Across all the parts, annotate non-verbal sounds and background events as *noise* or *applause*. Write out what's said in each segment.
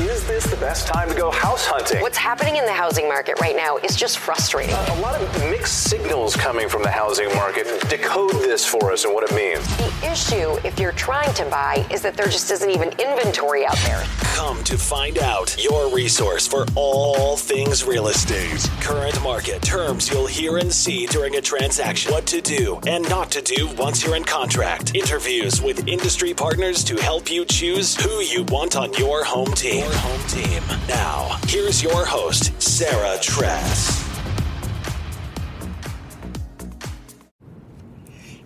Is this the best time to go house hunting? What's happening in the housing market right now is just frustrating. A lot of mixed signals coming from the housing market. Decode this for us and what it means. The issue, if you're trying to buy, is that there just isn't even inventory out there. Come to find out your resource for all things real estate. Current market terms you'll hear and see during a transaction. What to do and not to do once you're in contract. Interviews with industry partners to help you choose who you want on your home team. Home team. Now, here's your host, Sarah Thress.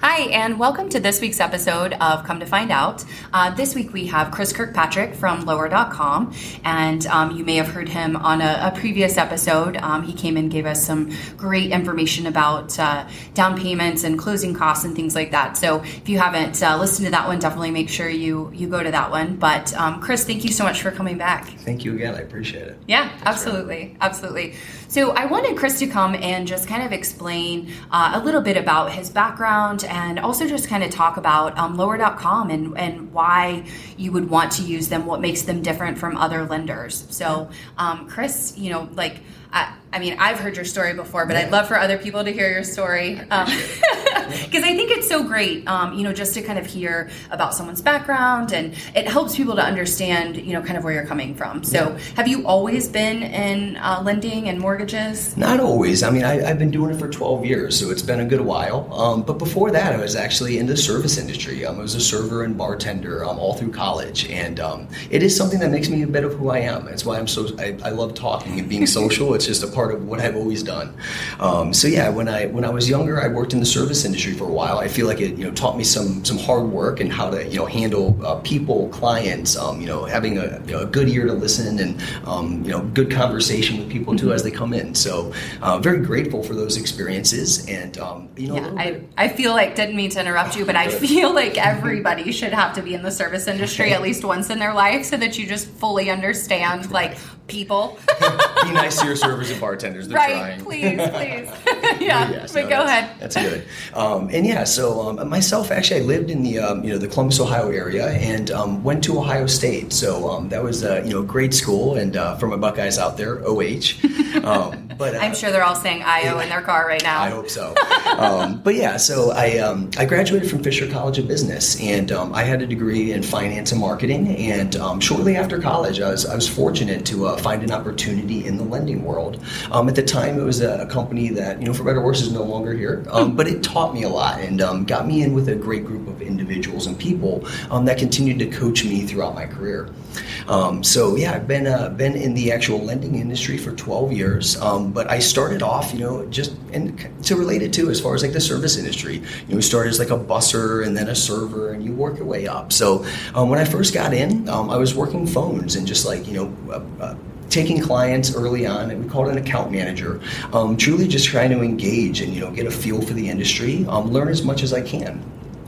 Hi, and welcome to this week's episode of Come to Find Out. Uh, this week we have Chris Kirkpatrick from Lower.com, and um, you may have heard him on a, a previous episode. Um, he came and gave us some great information about uh, down payments and closing costs and things like that. So if you haven't uh, listened to that one, definitely make sure you you go to that one. But um, Chris, thank you so much for coming back. Thank you again. I appreciate it. Yeah, absolutely, absolutely. So I wanted Chris to come and just kind of explain uh, a little bit about his background and also just kind of talk about um, lower.com and, and why you would want to use them, what makes them different from other lenders. So, um, Chris, you know, like, I, I mean, I've heard your story before, but I'd love for other people to hear your story *laughs* *laughs* because I think it's so great, um, you know, just to kind of hear about someone's background and it helps people to understand, you know, kind of where you're coming from. So, yeah. have you always been in uh, lending and mortgages? Not always. I mean, I, have been doing it for 12 years, so it's been a good while. Um, but before that, I was actually in the service industry. Um, I was a server and bartender um, all through college, and um, it is something that makes me a bit of who I am. That's why I'm so I, I love talking and being social. it's just a part part of what I've always done. Um, so yeah, when I when I was younger, I worked in the service industry for a while. I feel like it you know taught me some some hard work and how to you know handle uh, people, clients. Um, you know, having a, you know, a, good ear to listen and um, you know good conversation with people too mm-hmm. as they come in. So uh, very grateful for those experiences. And um, you know, yeah, I, I feel like didn't mean to interrupt you, but I *laughs* feel like everybody should have to be in the service industry at least once in their life so that you just fully understand like people. *laughs* Be nice to your servers and bartenders. They're right, trying. please, *laughs* please. *laughs* yeah, yes, but no, go ahead. That's good. Um, and yeah, so um, myself, actually, I lived in the um, you know the Columbus, Ohio area, and um, went to Ohio State. So um, that was uh, you know great school, and uh, for my Buckeyes out there, OH. Um, but uh, I'm sure they're all saying IO in their car right now. I hope so. but yeah, so I I graduated from Fisher College of Business, and I had a degree in finance and marketing. And shortly after college, I was I was fortunate to uh, find an opportunity in the lending world. Um, at the time, it was a, a, company that, you know, for better or worse, is no longer here, um, but it taught me a lot and um, got me in with a great group of individuals and people um, that continued to coach me throughout my career. Um, so yeah, I've been uh, been in the actual lending industry for 12 years, um, but I started off, you know, just and to relate it to as far as like the service industry. You know, start as like a busser and then a server, and you work your way up. So um, when I first got in, um, I was working phones and just like you know. Uh, uh, taking clients early on, and we called an account manager. Um, truly, just trying to engage and you know get a feel for the industry, um, learn as much as I can.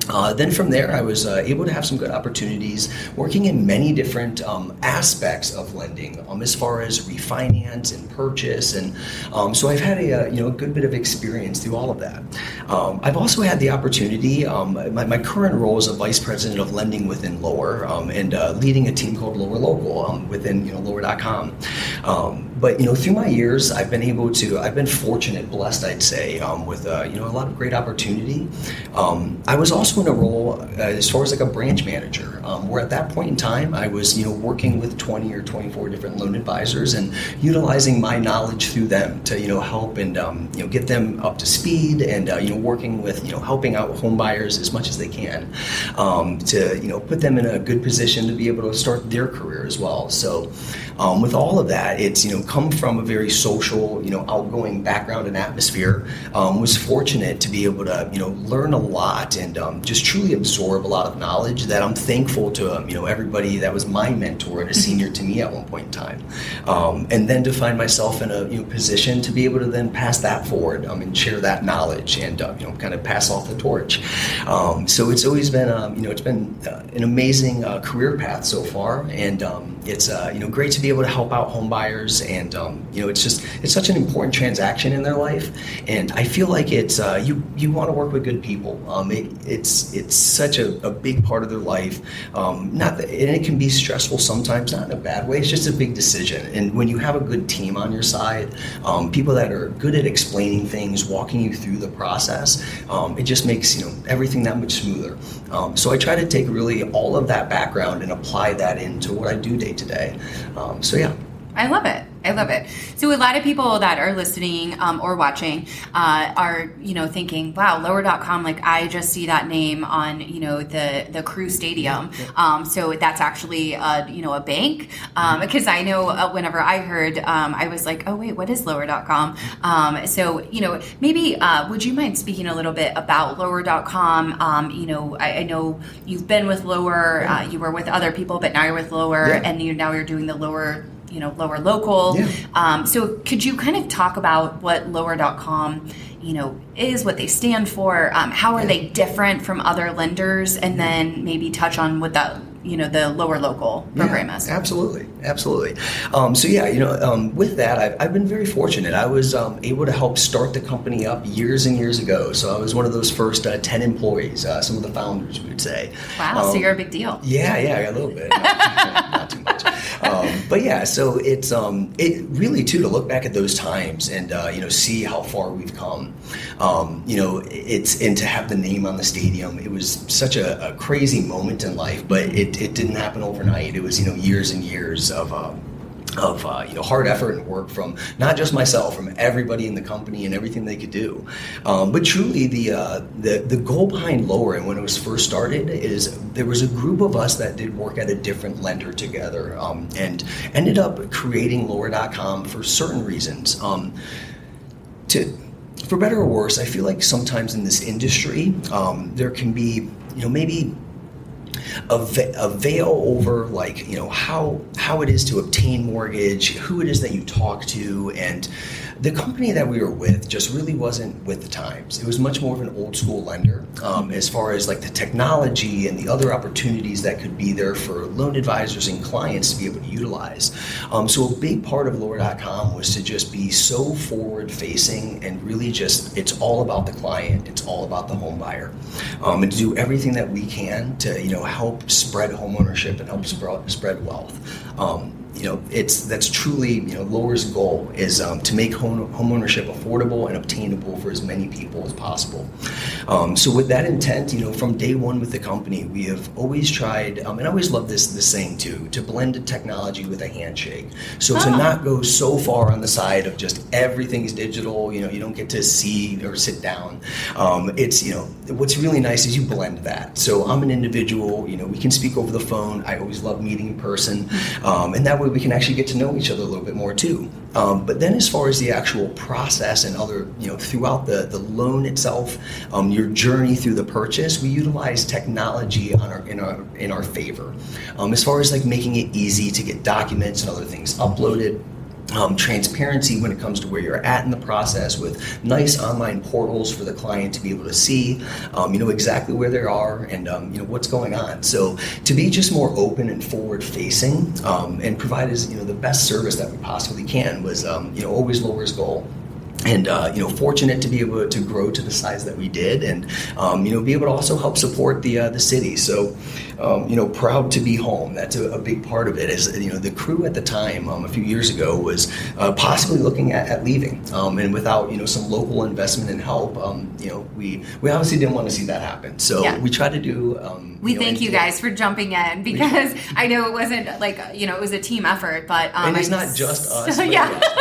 Uh, then from there, I was uh, able to have some good opportunities working in many different um, aspects of lending, um, as far as refinance and purchase, and um, so I've had a, a, uh, you know a good bit of experience through all of that. Um, I've also had the opportunity. Um, my, my, current role is a vice president of lending within Lower, um, and uh, leading a team called Lower Local within you know Lower.com. but you know through my years, I've been able to. I've been fortunate, blessed, I'd say, with uh, you know a lot of great opportunity. I was also in a role uh, as far as like a branch manager, um, where at that point in time I was you know working with 20 or 24 different loan advisors and utilizing my knowledge through them to you know help and um, you know get them up to speed and uh, you know working with you know helping out home buyers as much as they can um, to you know put them in a good position to be able to start their career as well. So um, with all of that, it's you know come from a very social you know outgoing background and atmosphere. Um, was fortunate to be able to you know learn a lot and um, just truly absorb a lot of knowledge that I'm thankful to um, you know everybody that was my mentor and a senior to me at one point in time, um, and then to find myself in a you know position to be able to then pass that forward um, and share that knowledge and uh, you know kind of pass off the torch. Um, so it's always been um, you know it's been uh, an amazing uh, career path so far, and um, it's uh, you know great to be able to help out home buyers buyers, and um, you know it's just it's such an important transaction in their life, and I feel like it's uh, you you want to work with good people. Um, it, it's it's such a, a, big part of their life. Um, not that, and it can be stressful sometimes, not in a bad way. It's just a big decision, and when you have a good team on your side, um, people that are good at explaining things, walking you through the process, um, it just makes you know everything that much smoother. Um, so I try to take really all of that background and apply that into what I do day to day. So yeah. I love it. I love it. So a lot of people that are listening um, or watching uh, are, you know, thinking, "Wow, Lower.com! Like I just see that name on, you know, the the Crew Stadium." Um, so that's actually, a, you know, a bank. Um, because I know uh, whenever I heard, um, I was like, "Oh wait, what is Lower.com?" Um, so you know, maybe uh, would you mind speaking a little bit about Lower.com? Um, you know, I, I, know you've been with Lower, uh, you were with other people, but now you're with Lower, yeah. and you now you're doing the Lower you know lower local yeah. um, so could you kind of talk about what lower.com you know is what they stand for um, how are yeah. they different from other lenders and then maybe touch on what that you know the lower local program yeah, is. Absolutely, absolutely. Um, so yeah, you know, um, with that, I've, I've, been very fortunate. I was um, able to help start the company up years and years ago. So I was one of those first uh, ten employees, uh, some of the founders, we would say. Wow, so um, you're a big deal. Yeah, yeah, a little bit, not, *laughs* not too much. *laughs* Um, but yeah, so it's um, it really too to look back at those times and uh, you know see how far we've come. you know, it's and to have the name on the stadium. It was such a, a crazy moment in life, but it it, didn't happen overnight. It was you know years and years of. Uh, of uh, you know hard effort and work from not just myself, from everybody in the company and everything they could do. Um, but truly, the, uh, the the goal behind Lower and when it was first started is there was a group of us that did work at a different lender together um, and ended up creating Lower.com for certain reasons. Um, to for better or worse, I feel like sometimes in this industry um, there can be you know maybe a, veil over like you know how how it is to obtain mortgage, who it is that you talk to, and the company that we were with just really wasn't with the times. It was much more of an old school lender um, as far as like the technology and the other opportunities that could be there for loan advisors and clients to be able to utilize. Um, so a big part of Lower.com was to just be so forward facing and really just it's all about the client. It's all about the home buyer, um, and to do everything that we can to you know help spread homeownership and help spread, spread wealth. Um, you know, it's that's truly you know Lower's goal is um, to make home homeownership affordable and obtainable for as many people as possible. Um, so with that intent, you know, from day one with the company, we have always tried, um, and I always love this this saying too, to blend technology with a handshake. So oh. to not go so far on the side of just everything's digital, you know, you don't get to see or sit down. Um, it's you know, what's really nice is you blend that. So I'm an individual, you know, we can speak over the phone. I always love meeting in person, um, and that way we can actually get to know each other a little bit more too. Um, but then, as far as the actual process and other, you know, throughout the, the loan itself, um, your journey through the purchase, we utilize technology our, in our in our favor. Um, as far as like making it easy to get documents and other things uploaded um, transparency when it comes to where you're at in the process with nice online portals for the client to be able to see um, you know exactly where they are and um, you know what's going on. So to be just more open and forward facing um, and provide as you know the best service that we possibly can was um, you know always Lower's goal. And uh, you know fortunate to be able to grow to the size that we did and um, you know be able to also help support the uh, the city. So um, you know, proud to be home. That's a, a, big part of it. Is you know, the crew at the time, um, a few years ago, was uh, possibly looking at, at leaving, um, and without you know some local investment and help, um, you know, we we obviously didn't want to see that happen. So yeah. we try to do. Um, we you know, thank you guys for jumping in because *laughs* I know it wasn't like you know it was a team effort, but um, and it's not just us. *laughs* yeah,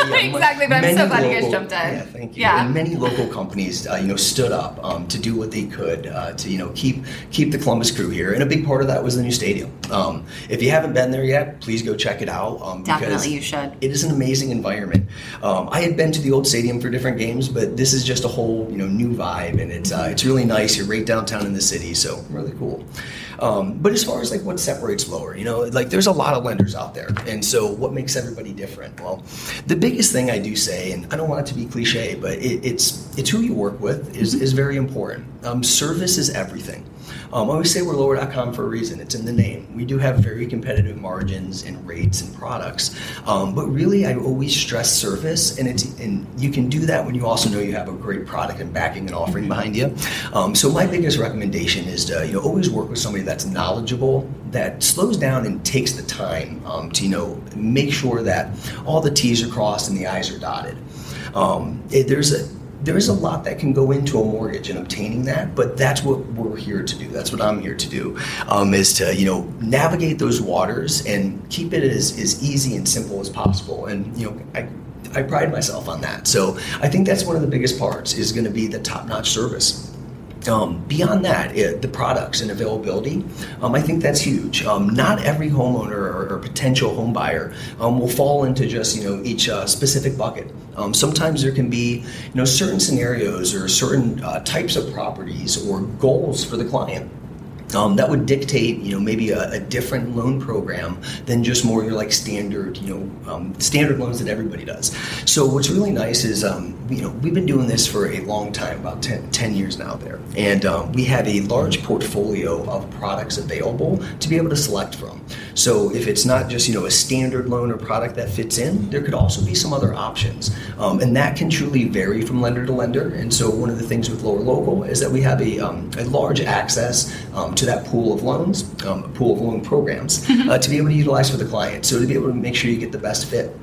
yeah *laughs* exactly. But I'm so glad local, you guys jumped in. Yeah, thank you. Yeah. And many local companies, uh, you know, stood up to do what they could uh, to you know keep keep the Columbus crew here, and a big part of that was the new stadium. Um, if you haven't been there yet, please go check it out. Um, Definitely, you should. It is an amazing environment. Um, I had been to the old stadium for different games, but this is just a whole you know new vibe, and it's uh, it's really nice. You're right downtown in the city, so really cool. Um, but as far as like what separates lower, you know, like there's a lot of lenders out there, and so what makes everybody different? Well, the biggest thing I do say, and I don't want it to be cliche, but it, it's it's who you work with is is very important. Um, service is everything. Um, I always say we're lower.com for a reason. It's in the name. We do have very competitive margins and rates and products, um, but really, I always stress service, and it's and you can do that when you also know you have a great product and backing and offering behind you. Um, so my biggest recommendation is to you know always work with somebody that's knowledgeable, that slows down and takes the time um, to you know make sure that all the T's are crossed and the I's are dotted. Um, it, there's a there's a lot that can go into a mortgage and obtaining that, but that's what we're here to do. That's what I'm here to do, um, is to you know navigate those waters and keep it as, as easy and simple as possible. And you know, I, I pride myself on that. So I think that's one of the biggest parts is going to be the top-notch service. Um, beyond that, it, the products and availability, um, I think that's huge. Um, not every homeowner or, or potential home buyer um, will fall into just you know each uh, specific bucket. Um, sometimes there can be you know certain scenarios or certain uh, types of properties or goals for the client um, that would dictate, you know, maybe a, a, different loan program than just more your like standard, you know, um, standard loans that everybody does. So what's really nice is, um, you know, we've been doing this for a long time, about 10, 10 years now there, and um, we have a large portfolio of products available to be able to select from. So if it's not just, you know, a standard loan or product that fits in, there could also be some other options, um, and that can truly vary from lender to lender. And so one of the things with Lower Local is that we have a, um, a large access to that pool of loans, um, pool of loan programs, mm-hmm. uh, to be able to utilize for the client. So to be able to make sure you get the best fit.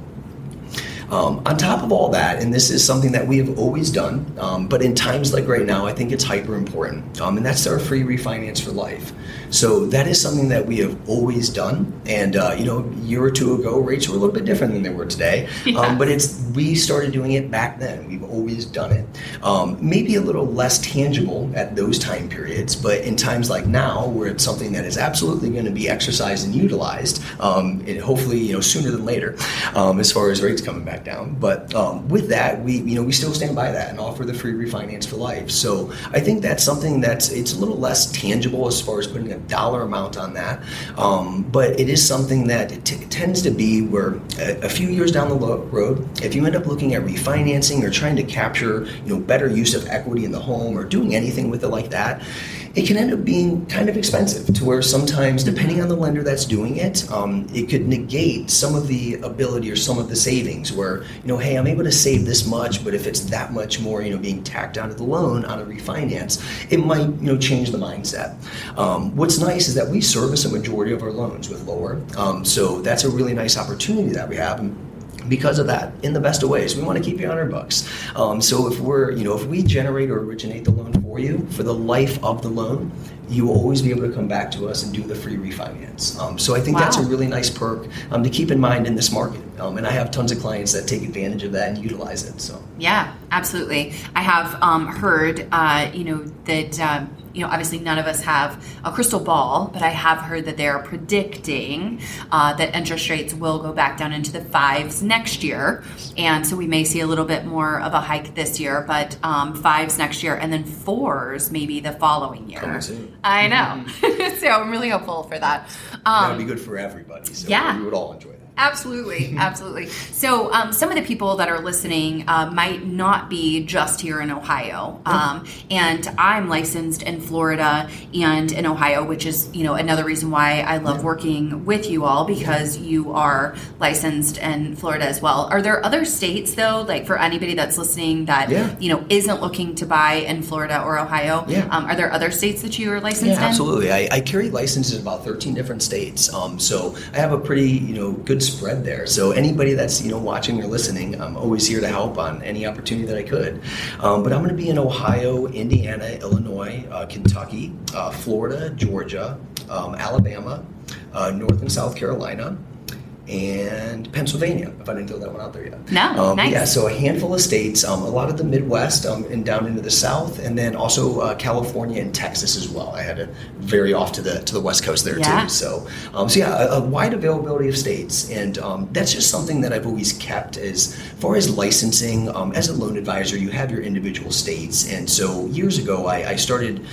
Um, on top of all that, and this is something that we have always done, um, but in times like right now, I think it's hyper important, um, and that's our free refinance for life. So that is something that we have always done. And uh, you know, a year or two ago, rates were a little bit different than they were today. *laughs* Yeah. Um, but it's we started doing it back then. We've always done it. Um, maybe a little less tangible at those time periods, but in times like now, where it's something that is absolutely going to be exercised and utilized, um, and hopefully you know sooner than later, um, as far as rates coming back down. But um, with that, we you know we still stand by that and offer the free refinance for life. So I think that's something that's it's a little less tangible as far as putting a dollar amount on that. Um, but it is something that it, t- tends to be where a, a, few years down the lo- road, if you end up looking at refinancing or trying to capture you know better use of equity in the home or doing anything with it like that, it can end up being kind of expensive to where sometimes, depending on the lender that's doing it, um, it could negate some of the ability or some of the savings. Where you know, hey, I'm able to save this much, but if it's that much more, you know, being tacked onto the loan on a refinance, it might you know change the mindset. Um, what's nice is that we service a majority of our loans with lower, um, so that's a really nice opportunity that we have. And because of that in the best of ways we want to keep you on our books um, so if we're you know if we generate or originate the loan for you for the life of the loan you will always be able to come back to us and do the free refinance um, so i think wow. that's a really nice perk um, to keep in mind in this market um, and i have tons of clients that take advantage of that and utilize it so yeah absolutely i have um, heard uh, you know that um, you know, obviously none of us have a crystal ball, but I have heard that they are predicting uh, that interest rates will go back down into the fives next year. And so we may see a little bit more of a hike this year, but um, fives next year and then fours maybe the following year. I know. *laughs* Mm-hmm. so I'm really hopeful for that. Um, That'd be good for everybody. So yeah. we would all enjoy that. Absolutely, absolutely. So, um, some of the people that are listening uh, might not be just here in Ohio, um, and I'm licensed in Florida and in Ohio, which is you know another reason why I love working with you all because you are licensed in Florida as well. Are there other states though, like for anybody that's listening that yeah. you know isn't looking to buy in Florida or Ohio? Yeah. Um, are there other states that you are licensed yeah, in? Absolutely. I, I, carry licenses in about 13 different states, um, so I have a pretty you know good spread there. So anybody that's you know watching or listening, I'm always here to help on any opportunity that I could. Um, but I'm going to be in Ohio, Indiana, Illinois, uh, Kentucky, uh, Florida, Georgia, um, Alabama, uh, North and South Carolina and Pennsylvania, if I didn't throw that one out there yet. No, um, nice. Yeah, so a handful of states, um, a lot of the Midwest um, and down into the South, and then also uh, California and Texas as well. I had to vary off to the to the West Coast there yeah. too. So, um, so yeah, a, a, wide availability of states, and um, that's just something that I've always kept as far as licensing. Um, as a loan advisor, you have your individual states, and so years ago, I, I started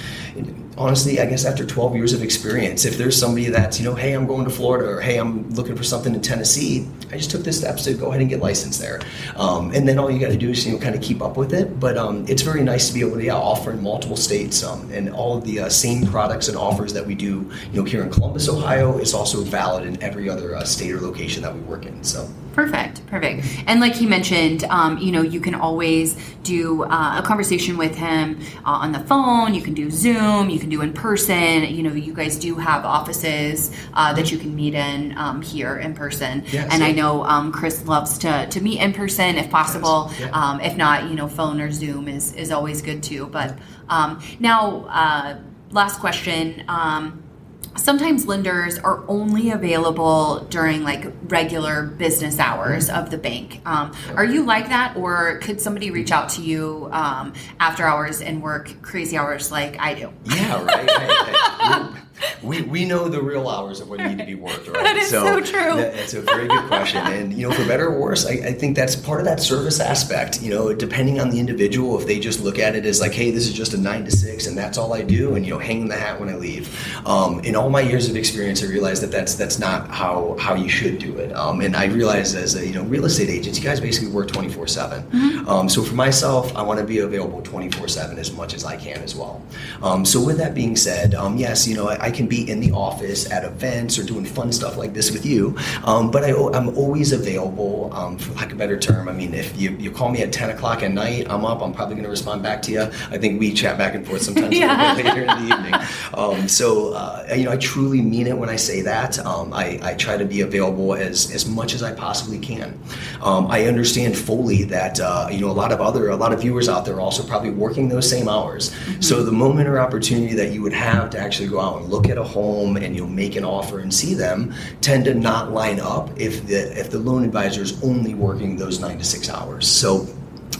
honestly, I guess after 12 years of experience, if there's somebody that's, you know, hey, I'm going to Florida or hey, I'm looking for something in Tennessee, I just took the steps to go ahead and get licensed there. Um, and then all you got to do is, you know, kind of keep up with it. But um, it's very nice to be able to yeah, offer in multiple states um, and all of the uh, same products and offers that we do, you know, here in Columbus, Ohio, is also valid in every other uh, state or location that we work in. So. Perfect, perfect. And like he mentioned, um, you know, you can always do uh, a conversation with him uh, on the phone. You can do Zoom. You can do in person. You know, you guys do have offices uh, that you can meet in um, here in person. Yes, and I. know um, Chris loves to, to meet in person if possible. Yes, yeah. Um, if not, you know, phone or Zoom is is always good too. But um, now, uh, last question. Um, sometimes lenders are only available during like regular business hours of the bank. Um, are you like that, or could somebody reach out to you um, after hours and work crazy hours like I do? Yeah, right. Hey, *laughs* we, we know the real hours of what need to be worked, right? That is so true. that- that's a very good question. And, you know, for better or worse, I, I think that's part of that service aspect. You know, depending on the individual, if they just look at it as like, hey, this is just a nine to six and that's all I do, and, you know, hang the hat when I leave. Um, in all my years of experience, I realized that that's, that's not how, how you should do it. Um, and I realized as a, you know, real estate agent, you guys basically work 24 7. Um, so for myself, I want to be available 24 7 as much as I can as well. Um, so with that being said, um, yes, you know, I, I can be in the office at events or doing fun stuff like this with you, um, but I, I'm always available, um, for lack of a better term. I mean, if you, you call me at 10 o'clock at night, I'm up, I'm probably going to respond back to you. I think we chat back and forth sometimes Yeah. a little bit *laughs* later in the evening. Um, so, uh, you know, I truly mean it when I say that. Um, I, I try to be available as, as much as I possibly can. Um, I understand fully that, uh, you know, a lot of other, a lot of viewers out there are also probably working those same hours. So the moment or opportunity that you would have to actually go out and look at a home and, you'll make an offer and see them tend to not line up if the, if the loan advisor is only working those nine to six hours. So,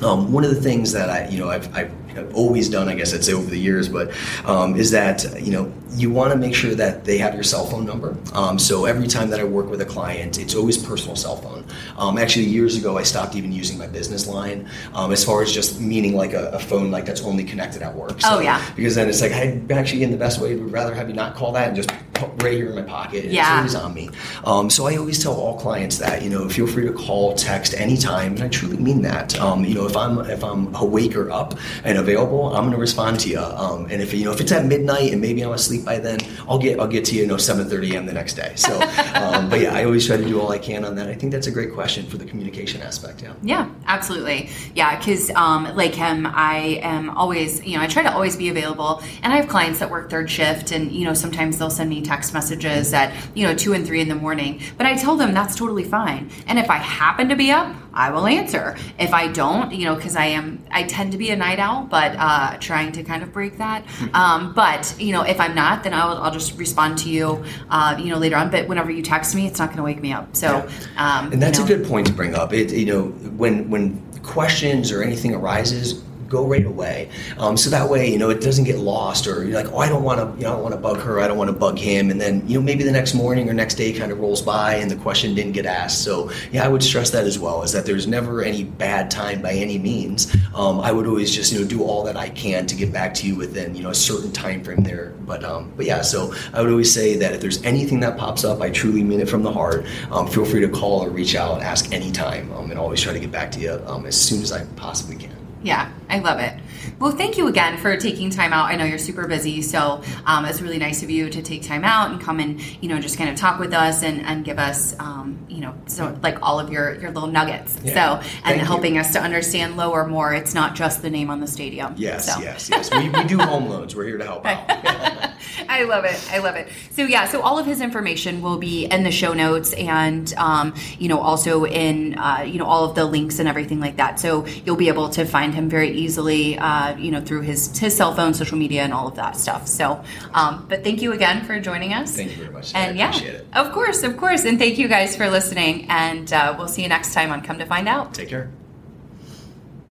um, one of the things that I, you know, I've, I've, I've always done, I guess I'd say over the years, but um, is that you know you want to make sure that they have your cell phone number. Um, so every time that I work with a client, it's always personal cell phone. Um, actually, years ago, I stopped even using my business line um, as far as just meaning like a, a phone like that's only connected at work. Oh, yeah. Because then it's like I actually, in the best way, would rather have you not call that and just right here in my pocket. and Yeah. It's always on me. Um, so I always tell all clients that you know feel free to call, text anytime, and I truly mean that. Um, you know if I'm if I'm awake or up and available, I'm going to respond to you. Um, and if you know if it's at midnight and maybe I'm asleep by then, I'll get I'll get to you, you know 7:30 a.m. the next day. So, *laughs* um, but yeah, I always try to do all I can on that. I think that's a great question for the communication aspect. Yeah. Yeah, absolutely. Yeah, because um, like him, I am always, you know, I try to always be available. And I have clients that work third shift, and you know, sometimes they'll send me text messages at you know two and three in the morning. But I tell them that's totally fine. And if I happen to be up, I will answer. If I don't, you know, because I am, I tend to be a night owl, but uh, trying to kind of break that. Um, but you know, if I'm not, then I'll, I'll just respond to you, uh, you know, later on. But whenever you text me, it's not going to wake me up. So, um, And that's you know, a good point to bring up. It, you know, when when questions or anything arises, go right away. Um, so that way, you know, it doesn't get lost, or you're like, oh, I don't want to, you know, I don't want to bug her, I don't want to bug him, and then you know maybe the next morning or next day kind of rolls by and the question didn't get asked. So yeah, I would stress that as well, is that there's never any bad time by any means. Um, I would always just you know do all that I can to get back to you within you know a certain time frame there. But um, but yeah, so I would always say that if there's anything that pops up, I truly mean it from the heart. Um, feel free to call or reach out, ask anytime, um, and always try to get back to you um, as soon as I possibly can. Yeah, I love it. Well, thank you again for taking time out. I know you're super busy, so um, it's really nice of you to take time out and come and you know just kind of talk with us and, and give us um, you know so like all of your your little nuggets. Yeah. So and Thank you. helping us to understand lower more. It's not just the name on the stadium. Yes, So. yes, yes. We, we do home loans. We're here to help out. *laughs* I love it. I love it. So yeah, so all of his information will be in the show notes, and um, you know also in uh, you know all of the links and everything like that. So you'll be able to find him very easily, uh, you know, through his his cell phone, social media, and all of that stuff. So, um, but thank you again for joining us. Thank you very much. And yeah, of course, of course, and thank you guys for listening. And uh, we'll see you next time on Come to Find Out. Take care.